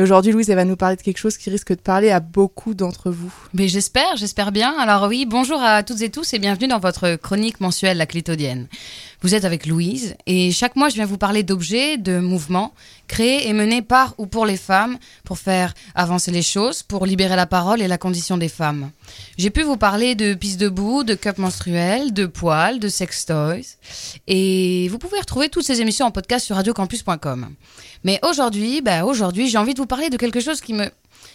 Et aujourd'hui, Louise, elle va nous parler de quelque chose qui risque de parler à beaucoup d'entre vous. Mais j'espère, j'espère bien. Alors oui, bonjour à toutes et tous et bienvenue dans votre chronique mensuelle La Clitodienne. Vous êtes avec Louise et chaque mois, je viens vous parler d'objets, de mouvements créés et menés par ou pour les femmes pour faire avancer les choses, pour libérer la parole et la condition des femmes. J'ai pu vous parler de pistes debout, de cups menstruels, de poils, de sex toys et vous pouvez retrouver toutes ces émissions en podcast sur radiocampus.com. Mais aujourd'hui, bah aujourd'hui, j'ai envie de vous parler de quelque chose qui me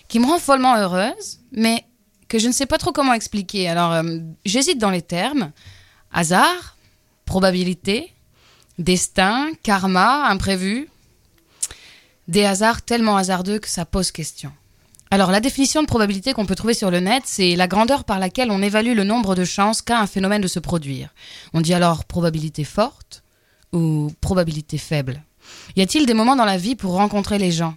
qui me rend follement heureuse, mais que je ne sais pas trop comment expliquer. Alors, euh, j'hésite dans les termes. Hasard, probabilité, destin, karma, imprévu. Des hasards tellement hasardeux que ça pose question. Alors, la définition de probabilité qu'on peut trouver sur le net, c'est la grandeur par laquelle on évalue le nombre de chances qu'a un phénomène de se produire. On dit alors probabilité forte ou probabilité faible? Y a-t-il des moments dans la vie pour rencontrer les gens?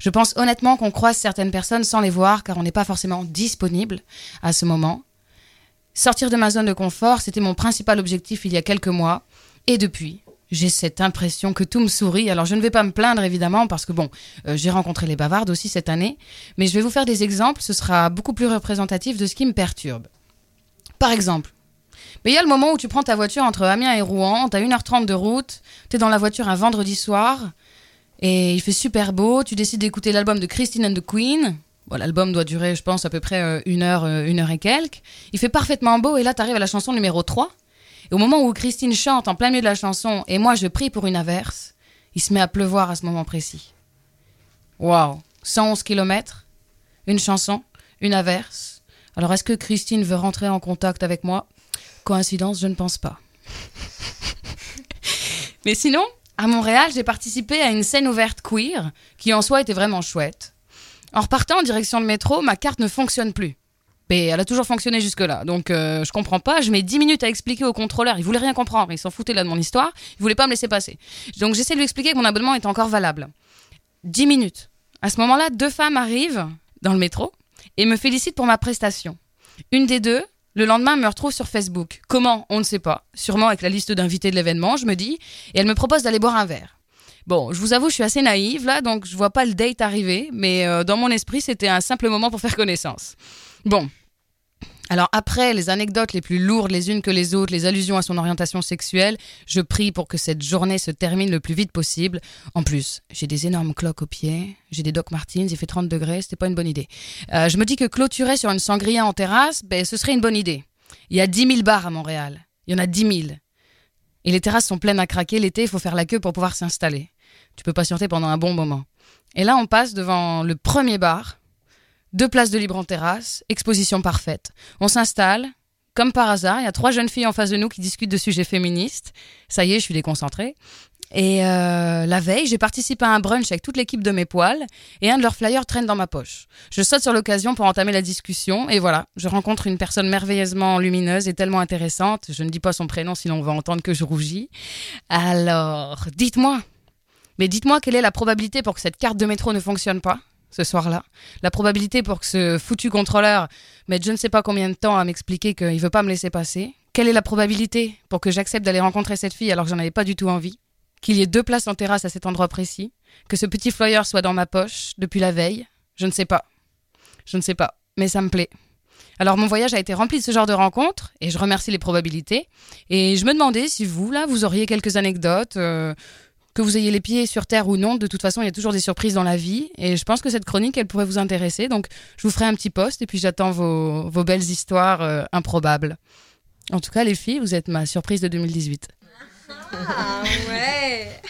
Je pense honnêtement qu'on croise certaines personnes sans les voir car on n'est pas forcément disponible à ce moment. Sortir de ma zone de confort, c'était mon principal objectif il y a quelques mois. Et depuis, j'ai cette impression que tout me sourit. Alors je ne vais pas me plaindre évidemment parce que bon, euh, j'ai rencontré les bavardes aussi cette année, mais je vais vous faire des exemples, ce sera beaucoup plus représentatif de ce qui me perturbe. Par exemple, mais il y a le moment où tu prends ta voiture entre Amiens et Rouen, t'as 1h30 de route, t'es dans la voiture un vendredi soir, et il fait super beau, tu décides d'écouter l'album de Christine and the Queen. L'album doit durer, je pense, à peu près euh, une heure, euh, une heure et quelques. Il fait parfaitement beau, et là, t'arrives à la chanson numéro 3. Et au moment où Christine chante en plein milieu de la chanson, et moi je prie pour une averse, il se met à pleuvoir à ce moment précis. Waouh 111 km, une chanson, une averse. Alors est-ce que Christine veut rentrer en contact avec moi? Coïncidence, je ne pense pas. Mais sinon, à Montréal, j'ai participé à une scène ouverte queer qui en soi était vraiment chouette. En repartant en direction le métro, ma carte ne fonctionne plus. Mais elle a toujours fonctionné jusque-là, donc euh, je comprends pas. Je mets 10 minutes à expliquer au contrôleur. Il voulait rien comprendre, il s'en foutait là de mon histoire. Il voulait pas me laisser passer. Donc j'essaie de lui expliquer que mon abonnement est encore valable. 10 minutes. À ce moment-là, deux femmes arrivent dans le métro et me félicitent pour ma prestation. Une des deux, le lendemain, me retrouve sur Facebook. Comment? On ne sait pas. Sûrement avec la liste d'invités de l'événement, je me dis. Et elle me propose d'aller boire un verre. Bon, je vous avoue, je suis assez naïve là, donc je vois pas le date arriver, mais euh, dans mon esprit, c'était un simple moment pour faire connaissance. Bon. Alors après les anecdotes les plus lourdes les unes que les autres, les allusions à son orientation sexuelle, je prie pour que cette journée se termine le plus vite possible. En plus, j'ai des énormes cloques aux pieds, j'ai des Doc Martens, il fait 30 degrés, c'était pas une bonne idée. Euh, je me dis que clôturer sur une sangria en terrasse, ben, ce serait une bonne idée. Il y a 10 000 bars à Montréal. Il y en a 10 000. Et les terrasses sont pleines à craquer. L'été, il faut faire la queue pour pouvoir s'installer. Tu peux patienter pendant un bon moment. Et là, on passe devant le premier bar, deux places de libre en terrasse, exposition parfaite. On s'installe. Comme par hasard, il y a trois jeunes filles en face de nous qui discutent de sujets féministes. Ça y est, je suis déconcentrée. Et euh, la veille, j'ai participé à un brunch avec toute l'équipe de mes poils et un de leurs flyers traîne dans ma poche. Je saute sur l'occasion pour entamer la discussion et voilà, je rencontre une personne merveilleusement lumineuse et tellement intéressante. Je ne dis pas son prénom sinon on va entendre que je rougis. Alors, dites-moi, mais dites-moi quelle est la probabilité pour que cette carte de métro ne fonctionne pas ce soir-là? La probabilité pour que ce foutu contrôleur mette je ne sais pas combien de temps à m'expliquer qu'il ne veut pas me laisser passer? Quelle est la probabilité pour que j'accepte d'aller rencontrer cette fille alors que j'en avais pas du tout envie? Qu'il y ait deux places en terrasse à cet endroit précis? Que ce petit flyer soit dans ma poche depuis la veille? Je ne sais pas. Je ne sais pas. Mais ça me plaît. Alors mon voyage a été rempli de ce genre de rencontres et je remercie les probabilités. Et je me demandais si vous, là, vous auriez quelques anecdotes. euh, que vous ayez les pieds sur terre ou non, de toute façon, il y a toujours des surprises dans la vie. Et je pense que cette chronique, elle pourrait vous intéresser. Donc, je vous ferai un petit post et puis j'attends vos, belles histoires euh, improbables. En tout cas, les filles, vous êtes ma surprise de 2018. Ah ouais